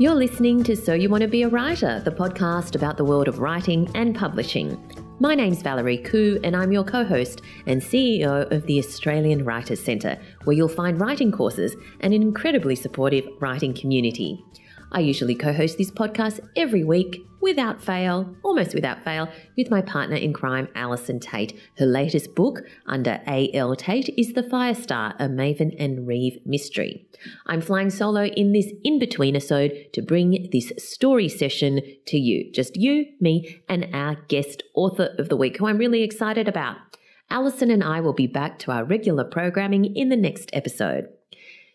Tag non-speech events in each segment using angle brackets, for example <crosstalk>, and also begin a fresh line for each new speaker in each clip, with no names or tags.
You're listening to So You Want to Be a Writer, the podcast about the world of writing and publishing. My name's Valerie Khoo, and I'm your co host and CEO of the Australian Writers Centre, where you'll find writing courses and an incredibly supportive writing community. I usually co host this podcast every week without fail, almost without fail, with my partner in crime, Allison Tait. Her latest book, under A.L. Tait, is The Firestar, a Maven and Reeve mystery. I'm flying solo in this in between episode to bring this story session to you. Just you, me, and our guest author of the week, who I'm really excited about. Allison and I will be back to our regular programming in the next episode.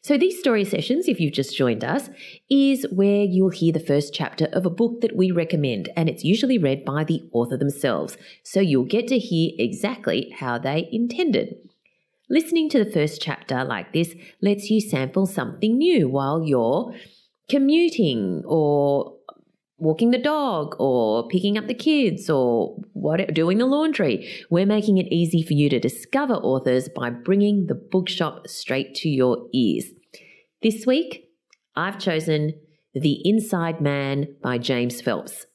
So, these story sessions, if you've just joined us, is where you'll hear the first chapter of a book that we recommend, and it's usually read by the author themselves. So, you'll get to hear exactly how they intended. Listening to the first chapter like this lets you sample something new while you're commuting or walking the dog or picking up the kids or what, doing the laundry. We're making it easy for you to discover authors by bringing the bookshop straight to your ears. This week, I've chosen The Inside Man by James Phelps.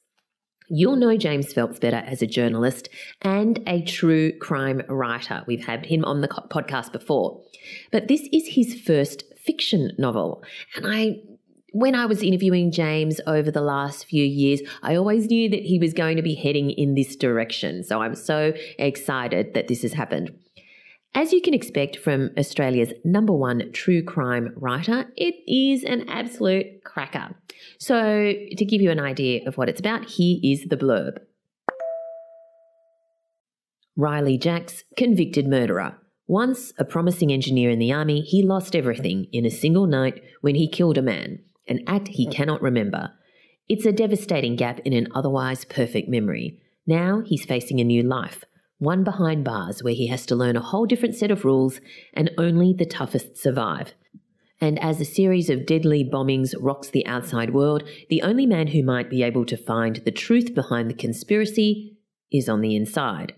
You'll know James Phelps better as a journalist and a true crime writer. We've had him on the podcast before. But this is his first fiction novel. And I when I was interviewing James over the last few years, I always knew that he was going to be heading in this direction. So I'm so excited that this has happened. As you can expect from Australia's number one true crime writer, it is an absolute cracker. So, to give you an idea of what it's about, here is the blurb Riley Jacks, convicted murderer. Once a promising engineer in the army, he lost everything in a single night when he killed a man an act he mm. cannot remember. It's a devastating gap in an otherwise perfect memory. Now he's facing a new life, one behind bars where he has to learn a whole different set of rules and only the toughest survive. And as a series of deadly bombings rocks the outside world, the only man who might be able to find the truth behind the conspiracy is on the inside.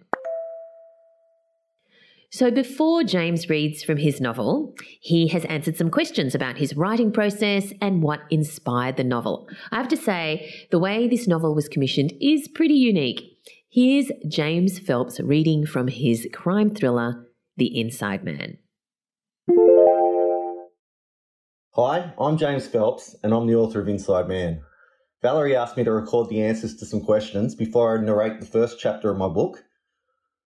So, before James reads from his novel, he has answered some questions about his writing process and what inspired the novel. I have to say, the way this novel was commissioned is pretty unique. Here's James Phelps reading from his crime thriller, The Inside Man.
Hi, I'm James Phelps, and I'm the author of Inside Man. Valerie asked me to record the answers to some questions before I narrate the first chapter of my book.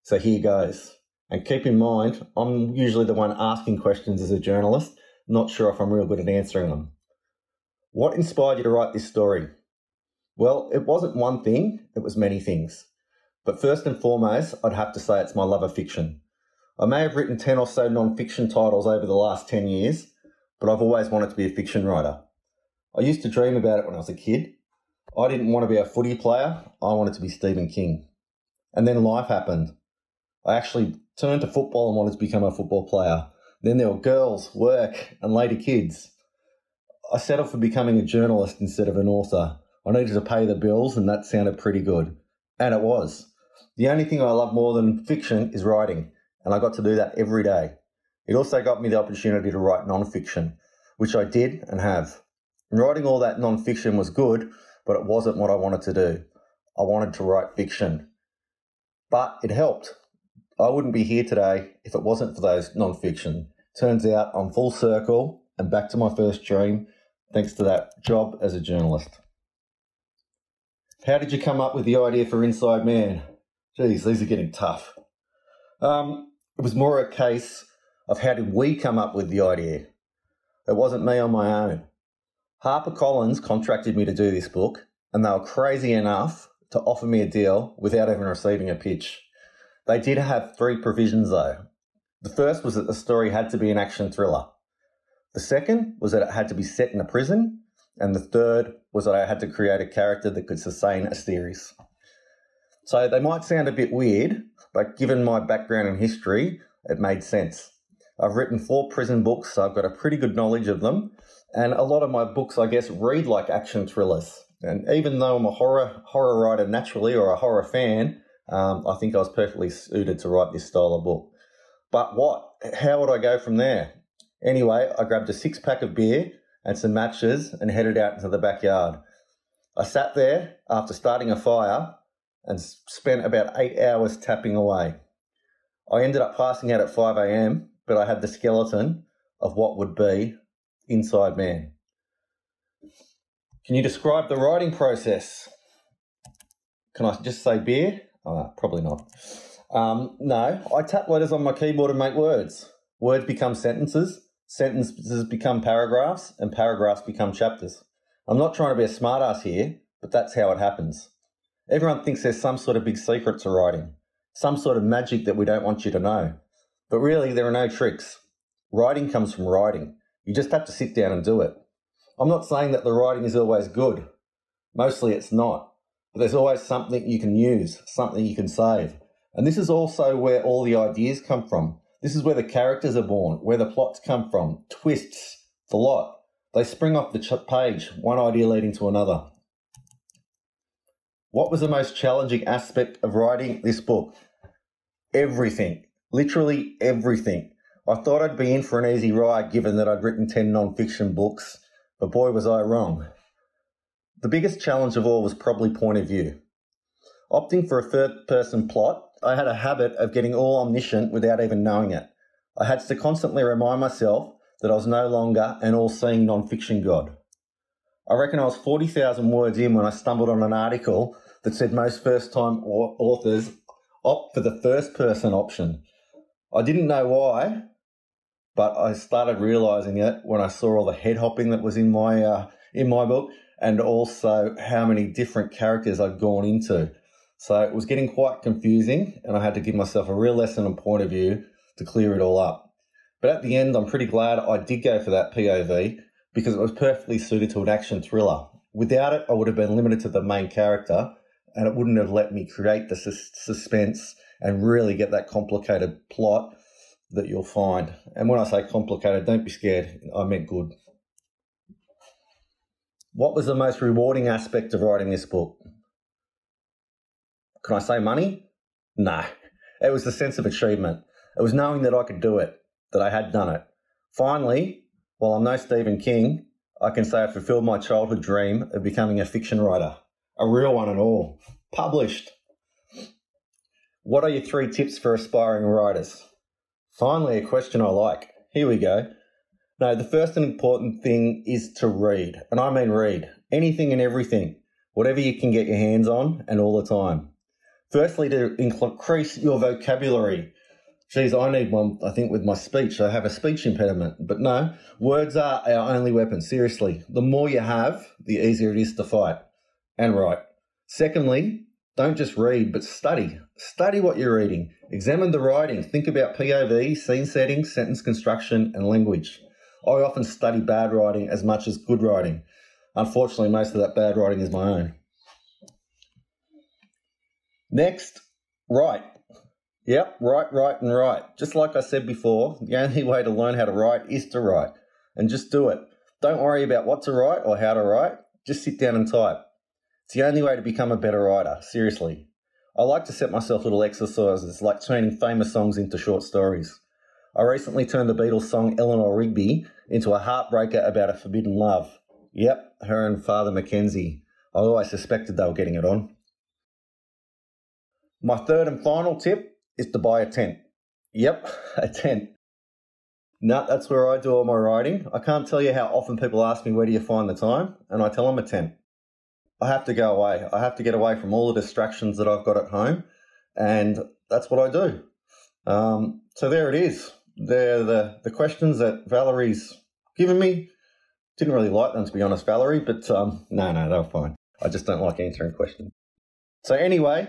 So here goes. And keep in mind, I'm usually the one asking questions as a journalist, not sure if I'm real good at answering them. What inspired you to write this story? Well, it wasn't one thing, it was many things. But first and foremost, I'd have to say it's my love of fiction. I may have written 10 or so non fiction titles over the last 10 years, but I've always wanted to be a fiction writer. I used to dream about it when I was a kid. I didn't want to be a footy player, I wanted to be Stephen King. And then life happened. I actually turned to football and wanted to become a football player. Then there were girls, work, and later kids. I settled for becoming a journalist instead of an author. I needed to pay the bills, and that sounded pretty good. And it was. The only thing I love more than fiction is writing, and I got to do that every day. It also got me the opportunity to write non-fiction, which I did and have. writing all that non-fiction was good, but it wasn't what I wanted to do. I wanted to write fiction. But it helped. I wouldn't be here today if it wasn't for those non-fiction. Turns out I'm full circle and back to my first dream thanks to that job as a journalist. How did you come up with the idea for Inside Man? Geez, these are getting tough. Um, it was more a case of how did we come up with the idea. It wasn't me on my own. HarperCollins contracted me to do this book, and they were crazy enough to offer me a deal without even receiving a pitch. They did have three provisions though. The first was that the story had to be an action thriller. The second was that it had to be set in a prison. And the third was that I had to create a character that could sustain a series. So they might sound a bit weird, but given my background and history, it made sense. I've written four prison books, so I've got a pretty good knowledge of them. And a lot of my books, I guess, read like action thrillers. And even though I'm a horror horror writer naturally or a horror fan, um, I think I was perfectly suited to write this style of book. But what? How would I go from there? Anyway, I grabbed a six pack of beer and some matches and headed out into the backyard. I sat there after starting a fire and spent about eight hours tapping away. I ended up passing out at 5 a.m., but I had the skeleton of what would be Inside Man. Can you describe the writing process? Can I just say beer? Oh, probably not. Um, no, I tap letters on my keyboard and make words. Words become sentences, sentences become paragraphs, and paragraphs become chapters. I'm not trying to be a smartass here, but that's how it happens. Everyone thinks there's some sort of big secret to writing, some sort of magic that we don't want you to know. But really, there are no tricks. Writing comes from writing. You just have to sit down and do it. I'm not saying that the writing is always good. Mostly it's not. But there's always something you can use, something you can save. And this is also where all the ideas come from. This is where the characters are born, where the plots come from, twists, the lot. They spring off the page, one idea leading to another. What was the most challenging aspect of writing this book? Everything. Literally everything. I thought I'd be in for an easy ride given that I'd written 10 non fiction books, but boy was I wrong. The biggest challenge of all was probably point of view. Opting for a third person plot, I had a habit of getting all omniscient without even knowing it. I had to constantly remind myself that I was no longer an all seeing non fiction god. I reckon I was 40,000 words in when I stumbled on an article that said most first time authors opt for the first person option. I didn't know why, but I started realizing it when I saw all the head hopping that was in my uh, in my book, and also how many different characters I'd gone into. So it was getting quite confusing, and I had to give myself a real lesson and point of view to clear it all up. But at the end, I'm pretty glad I did go for that POV because it was perfectly suited to an action thriller. Without it, I would have been limited to the main character and it wouldn't have let me create the sus- suspense and really get that complicated plot that you'll find. And when I say complicated, don't be scared. I meant good. What was the most rewarding aspect of writing this book? Can I say money? No. It was the sense of achievement. It was knowing that I could do it, that I had done it. Finally, while I'm no Stephen King, I can say I fulfilled my childhood dream of becoming a fiction writer a real one and all, published. What are your three tips for aspiring writers? Finally, a question I like. Here we go. No, the first and important thing is to read, and I mean read anything and everything, whatever you can get your hands on, and all the time. Firstly, to increase your vocabulary. Geez, I need one, I think, with my speech. I have a speech impediment. But no, words are our only weapon. Seriously. The more you have, the easier it is to fight and write. Secondly, don't just read, but study. Study what you're reading. Examine the writing. Think about POV, scene settings, sentence construction, and language. I often study bad writing as much as good writing. Unfortunately, most of that bad writing is my own. Next, write. Yep, write, write, and write. Just like I said before, the only way to learn how to write is to write. And just do it. Don't worry about what to write or how to write. Just sit down and type. It's the only way to become a better writer, seriously. I like to set myself little exercises like turning famous songs into short stories. I recently turned the Beatles song Eleanor Rigby into a heartbreaker about a forbidden love. Yep, her and Father Mackenzie. I always suspected they were getting it on. My third and final tip is to buy a tent. Yep, <laughs> a tent. No, that's where I do all my writing. I can't tell you how often people ask me where do you find the time, and I tell them a tent. I have to go away. I have to get away from all the distractions that I've got at home, and that's what I do. Um, so there it is. They're the the questions that Valerie's given me. Didn't really like them to be honest, Valerie, but um, no, no, they're fine. I just don't like answering questions. So anyway,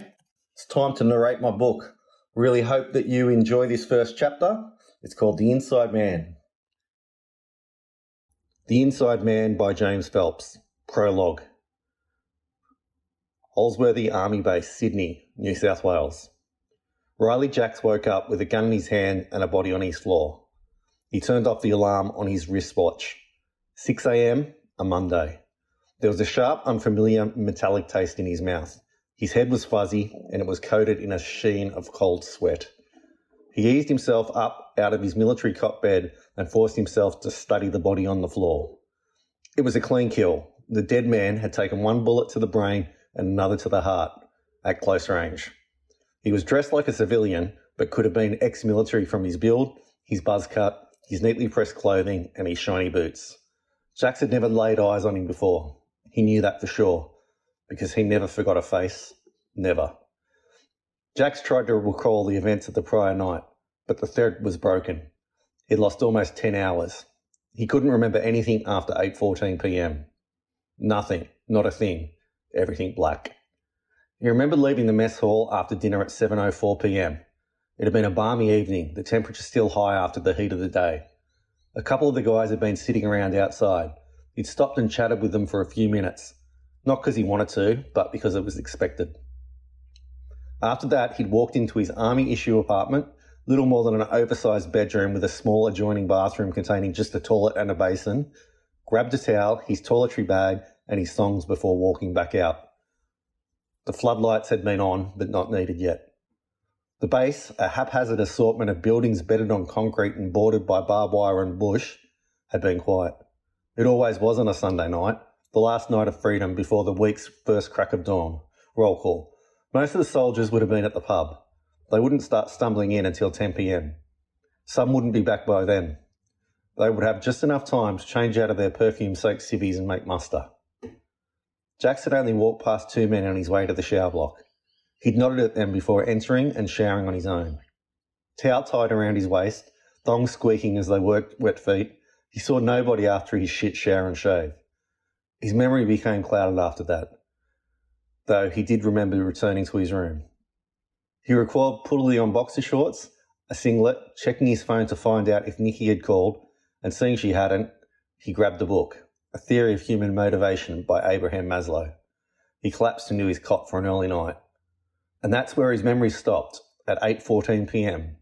it's time to narrate my book. Really hope that you enjoy this first chapter. It's called The Inside Man. The Inside Man by James Phelps. Prologue. Holsworthy Army Base, Sydney, New South Wales. Riley Jacks woke up with a gun in his hand and a body on his floor. He turned off the alarm on his wristwatch. 6 a.m., a Monday. There was a sharp, unfamiliar metallic taste in his mouth. His head was fuzzy and it was coated in a sheen of cold sweat. He eased himself up out of his military cot bed and forced himself to study the body on the floor. It was a clean kill. The dead man had taken one bullet to the brain and another to the heart at close range. He was dressed like a civilian, but could have been ex military from his build, his buzz cut, his neatly pressed clothing, and his shiny boots. Jacks had never laid eyes on him before. He knew that for sure, because he never forgot a face. Never. Jacks tried to recall the events of the prior night, but the thread was broken. He'd lost almost 10 hours. He couldn't remember anything after 8:14 p.m. Nothing, not a thing. Everything black. He remembered leaving the mess hall after dinner at 7:04 p.m. It had been a balmy evening, the temperature still high after the heat of the day. A couple of the guys had been sitting around outside. He'd stopped and chatted with them for a few minutes, not because he wanted to, but because it was expected. After that, he'd walked into his army issue apartment, little more than an oversized bedroom with a small adjoining bathroom containing just a toilet and a basin, grabbed a towel, his toiletry bag, and his songs before walking back out. The floodlights had been on, but not needed yet. The base, a haphazard assortment of buildings bedded on concrete and bordered by barbed wire and bush, had been quiet. It always was on a Sunday night, the last night of freedom before the week's first crack of dawn. Roll call. Most of the soldiers would have been at the pub. They wouldn't start stumbling in until 10 pm. Some wouldn't be back by then. They would have just enough time to change out of their perfume soaked civvies and make muster. Had only walked past two men on his way to the shower block. He'd nodded at them before entering and showering on his own. Towel tied around his waist, thongs squeaking as they worked wet feet, he saw nobody after his shit shower and shave. His memory became clouded after that though he did remember returning to his room. He recalled putting on boxer shorts, a singlet, checking his phone to find out if Nikki had called, and seeing she hadn't, he grabbed the book, A Theory of Human Motivation by Abraham Maslow. He collapsed into his cot for an early night. And that's where his memory stopped, at 8.14 p.m.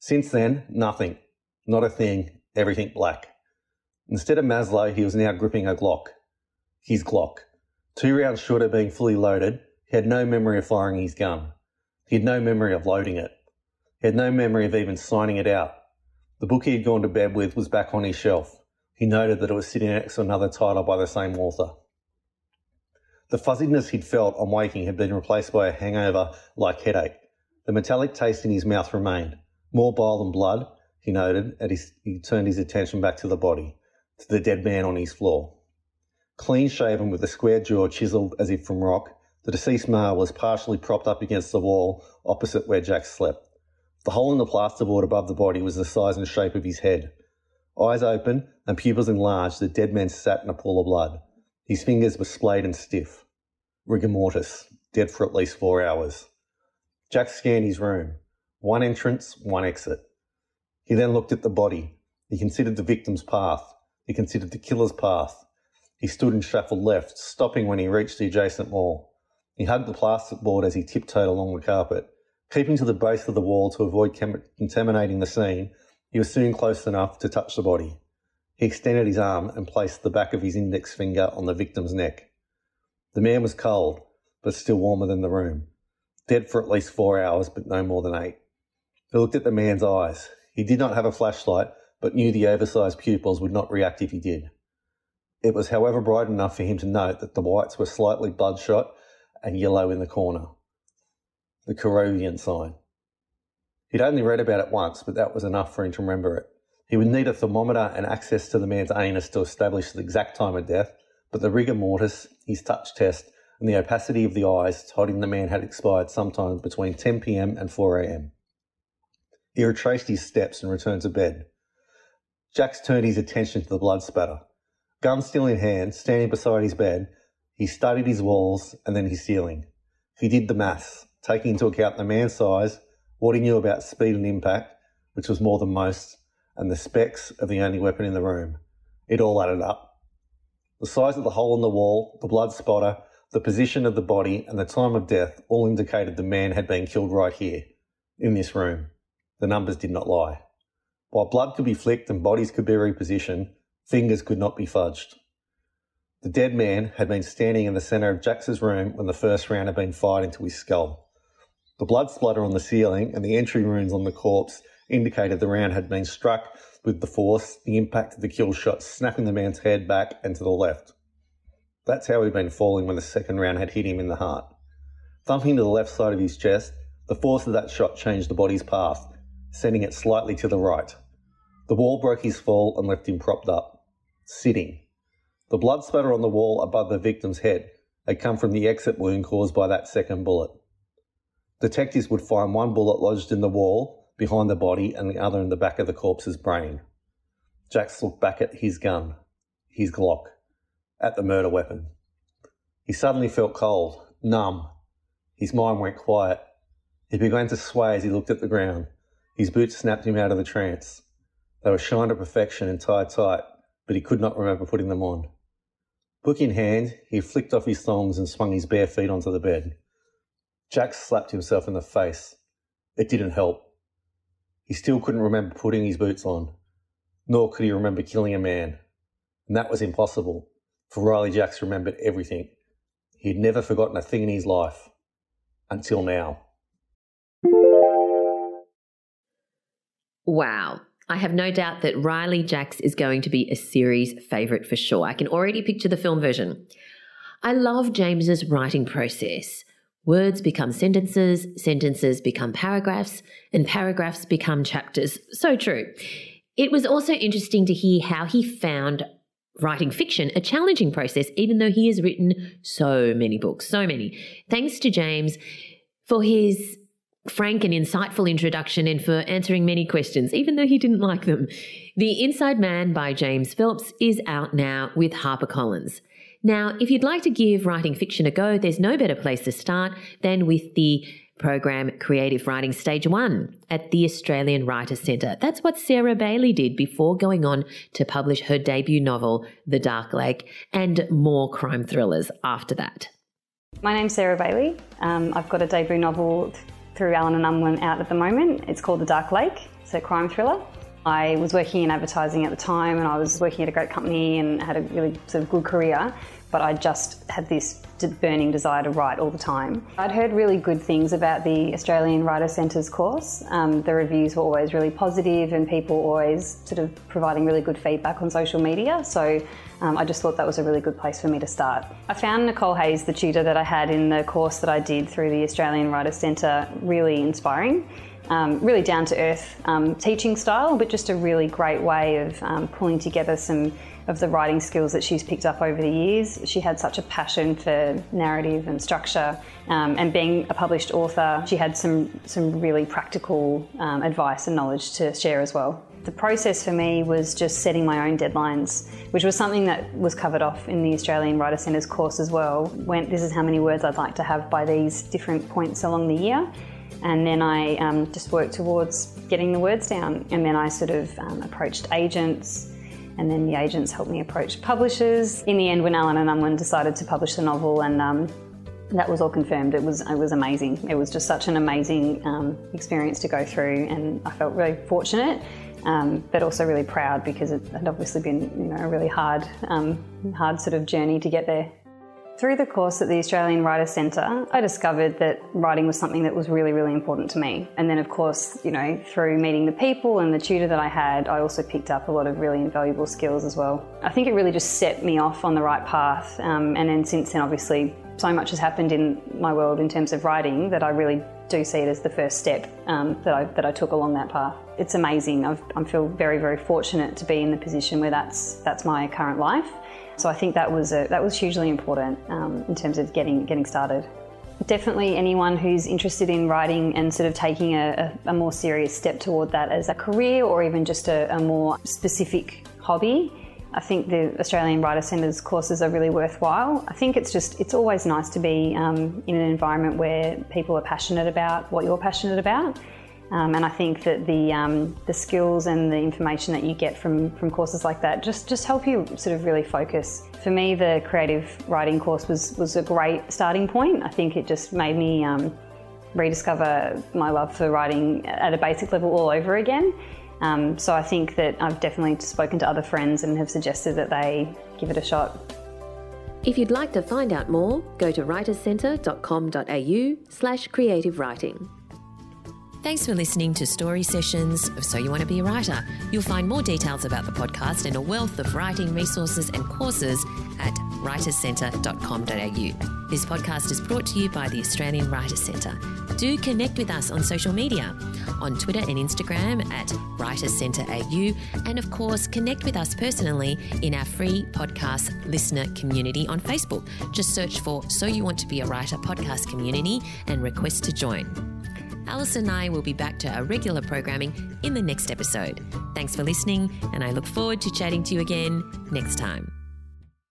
Since then, nothing. Not a thing. Everything black. Instead of Maslow, he was now gripping a Glock. His Glock. Two rounds short of being fully loaded, he had no memory of firing his gun. He had no memory of loading it. He had no memory of even signing it out. The book he had gone to bed with was back on his shelf. He noted that it was sitting next to another title by the same author. The fuzziness he'd felt on waking had been replaced by a hangover like headache. The metallic taste in his mouth remained. More bile than blood, he noted, as he turned his attention back to the body, to the dead man on his floor. Clean shaven with a square jaw chiselled as if from rock, the deceased male was partially propped up against the wall opposite where Jack slept. The hole in the plasterboard above the body was the size and shape of his head. Eyes open and pupils enlarged, the dead man sat in a pool of blood. His fingers were splayed and stiff. Rigor mortis, dead for at least four hours. Jack scanned his room. One entrance, one exit. He then looked at the body. He considered the victim's path. He considered the killer's path. He stood and shuffled left, stopping when he reached the adjacent wall. He hugged the plasterboard as he tiptoed along the carpet. Keeping to the base of the wall to avoid contaminating the scene, he was soon close enough to touch the body. He extended his arm and placed the back of his index finger on the victim's neck. The man was cold, but still warmer than the room. Dead for at least four hours, but no more than eight. He looked at the man's eyes. He did not have a flashlight, but knew the oversized pupils would not react if he did. It was, however, bright enough for him to note that the whites were slightly bloodshot and yellow in the corner. The Corrovian sign. He'd only read about it once, but that was enough for him to remember it. He would need a thermometer and access to the man's anus to establish the exact time of death, but the rigor mortis, his touch test, and the opacity of the eyes told him the man had expired sometime between 10 pm and 4 am. He retraced his steps and returned to bed. Jacks turned his attention to the blood spatter. Gun still in hand, standing beside his bed, he studied his walls and then his ceiling. He did the maths, taking into account the man's size, what he knew about speed and impact, which was more than most, and the specs of the only weapon in the room. It all added up. The size of the hole in the wall, the blood spotter, the position of the body, and the time of death all indicated the man had been killed right here, in this room. The numbers did not lie. While blood could be flicked and bodies could be repositioned, Fingers could not be fudged. The dead man had been standing in the centre of Jacks's room when the first round had been fired into his skull. The blood splatter on the ceiling and the entry wounds on the corpse indicated the round had been struck with the force, the impact of the kill shot snapping the man's head back and to the left. That's how he'd been falling when the second round had hit him in the heart. Thumping to the left side of his chest, the force of that shot changed the body's path, sending it slightly to the right. The wall broke his fall and left him propped up, sitting. The blood spatter on the wall above the victim's head had come from the exit wound caused by that second bullet. Detectives would find one bullet lodged in the wall behind the body and the other in the back of the corpse's brain. Jacks looked back at his gun, his Glock, at the murder weapon. He suddenly felt cold, numb. His mind went quiet. He began to sway as he looked at the ground. His boots snapped him out of the trance. They were shined to perfection and tied tight, but he could not remember putting them on. Book in hand, he flicked off his thongs and swung his bare feet onto the bed. Jack slapped himself in the face. It didn't help. He still couldn't remember putting his boots on, nor could he remember killing a man. And that was impossible, for Riley Jacks remembered everything. He had never forgotten a thing in his life. Until now.
Wow. I have no doubt that Riley Jacks is going to be a series favourite for sure. I can already picture the film version. I love James's writing process. Words become sentences, sentences become paragraphs, and paragraphs become chapters. So true. It was also interesting to hear how he found writing fiction a challenging process, even though he has written so many books, so many. Thanks to James for his frank and insightful introduction and for answering many questions, even though he didn't like them. The Inside Man by James Phelps is out now with HarperCollins. Now, if you'd like to give writing fiction a go, there's no better place to start than with the program Creative Writing Stage 1 at the Australian Writers Centre. That's what Sarah Bailey did before going on to publish her debut novel, The Dark Lake, and more crime thrillers after that.
My name's Sarah Bailey. Um, I've got a debut novel through Allen and Unwin out at the moment. It's called The Dark Lake. It's a crime thriller. I was working in advertising at the time and I was working at a great company and had a really sort of good career, but I just had this burning desire to write all the time. I'd heard really good things about the Australian Writer Centre's course. Um, the reviews were always really positive and people always sort of providing really good feedback on social media. So um, I just thought that was a really good place for me to start. I found Nicole Hayes, the tutor that I had in the course that I did through the Australian Writer Centre, really inspiring. Um, really down to earth um, teaching style, but just a really great way of um, pulling together some of the writing skills that she's picked up over the years. She had such a passion for narrative and structure, um, and being a published author, she had some some really practical um, advice and knowledge to share as well. The process for me was just setting my own deadlines, which was something that was covered off in the Australian Writer Centre's course as well. When this is how many words I'd like to have by these different points along the year. And then I um, just worked towards getting the words down. And then I sort of um, approached agents, and then the agents helped me approach publishers. In the end, when Allen and Unwin decided to publish the novel, and um, that was all confirmed. It was it was amazing. It was just such an amazing um, experience to go through, and I felt really fortunate, um, but also really proud because it had obviously been you know a really hard um, hard sort of journey to get there. Through the course at the Australian Writer Centre, I discovered that writing was something that was really, really important to me. And then, of course, you know, through meeting the people and the tutor that I had, I also picked up a lot of really invaluable skills as well. I think it really just set me off on the right path. Um, and then since then, obviously, so much has happened in my world in terms of writing that I really do see it as the first step um, that, I, that I took along that path. It's amazing. I've, I feel very, very fortunate to be in the position where that's, that's my current life. So I think that was a, that was hugely important um, in terms of getting getting started. Definitely, anyone who's interested in writing and sort of taking a, a, a more serious step toward that as a career or even just a, a more specific hobby. I think the Australian Writer Centre's courses are really worthwhile. I think it's just it's always nice to be um, in an environment where people are passionate about what you're passionate about. Um, and I think that the um, the skills and the information that you get from from courses like that just just help you sort of really focus. For me, the creative writing course was was a great starting point. I think it just made me um, rediscover my love for writing at a basic level all over again. Um, so I think that I've definitely spoken to other friends and have suggested that they give it a shot.
If you'd like to find out more, go to writerscentre.com.au slash creative writing. Thanks for listening to Story Sessions of So You Want to Be a Writer. You'll find more details about the podcast and a wealth of writing resources and courses at writerscentre.com.au. This podcast is brought to you by the Australian Writers Centre. Do connect with us on social media on Twitter and Instagram at AU, and of course, connect with us personally in our free podcast listener community on Facebook. Just search for So You Want to Be a Writer podcast community and request to join. Allison and I will be back to our regular programming in the next episode. Thanks for listening, and I look forward to chatting to you again next time.